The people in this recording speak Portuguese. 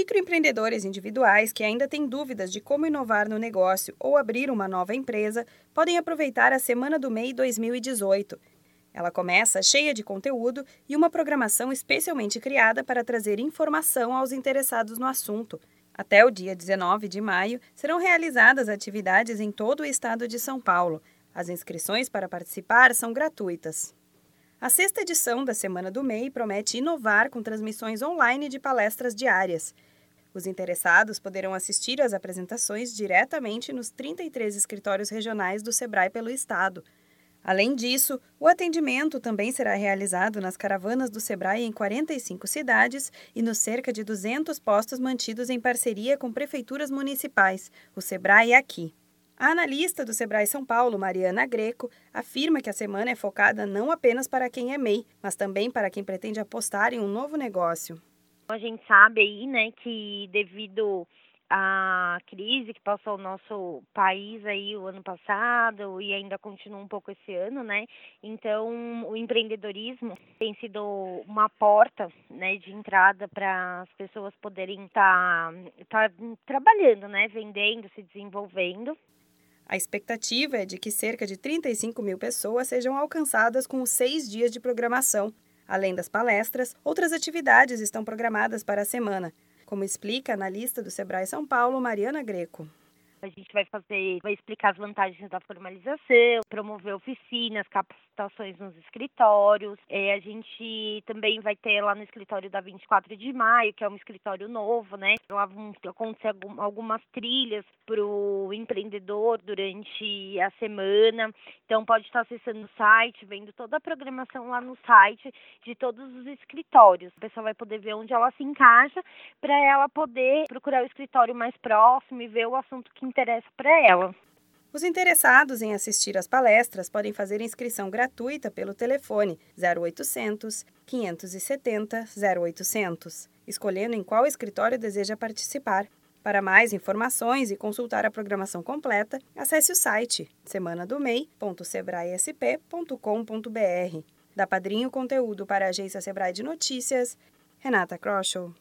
Microempreendedores individuais que ainda têm dúvidas de como inovar no negócio ou abrir uma nova empresa podem aproveitar a Semana do MEI 2018. Ela começa cheia de conteúdo e uma programação especialmente criada para trazer informação aos interessados no assunto. Até o dia 19 de maio serão realizadas atividades em todo o estado de São Paulo. As inscrições para participar são gratuitas. A sexta edição da Semana do MEI promete inovar com transmissões online de palestras diárias. Os interessados poderão assistir às apresentações diretamente nos 33 escritórios regionais do SEBRAE pelo Estado. Além disso, o atendimento também será realizado nas caravanas do SEBRAE em 45 cidades e nos cerca de 200 postos mantidos em parceria com prefeituras municipais, o SEBRAE aqui. A analista do Sebrae São Paulo, Mariana Greco, afirma que a semana é focada não apenas para quem é MEI, mas também para quem pretende apostar em um novo negócio. A gente sabe aí, né, que devido à crise que passou o nosso país aí o ano passado e ainda continua um pouco esse ano, né? Então, o empreendedorismo tem sido uma porta, né, de entrada para as pessoas poderem estar tá, tá trabalhando, né, vendendo, se desenvolvendo. A expectativa é de que cerca de 35 mil pessoas sejam alcançadas com os seis dias de programação. Além das palestras, outras atividades estão programadas para a semana, como explica a analista do Sebrae São Paulo, Mariana Greco. A gente vai fazer, vai explicar as vantagens da formalização, promover oficinas, capacitações nos escritórios. É, a gente também vai ter lá no escritório da 24 de maio, que é um escritório novo, né? Lá vão acontecer algumas trilhas para o empreendedor durante a semana. Então pode estar acessando o site, vendo toda a programação lá no site de todos os escritórios. A pessoa vai poder ver onde ela se encaixa para ela poder procurar o escritório mais próximo e ver o assunto que interessa para ela. Os interessados em assistir às palestras podem fazer inscrição gratuita pelo telefone 0800 570 0800, escolhendo em qual escritório deseja participar. Para mais informações e consultar a programação completa, acesse o site semanadomei.sebraesp.com.br. Da Padrinho Conteúdo para a Agência Sebrae de Notícias, Renata Kroschel.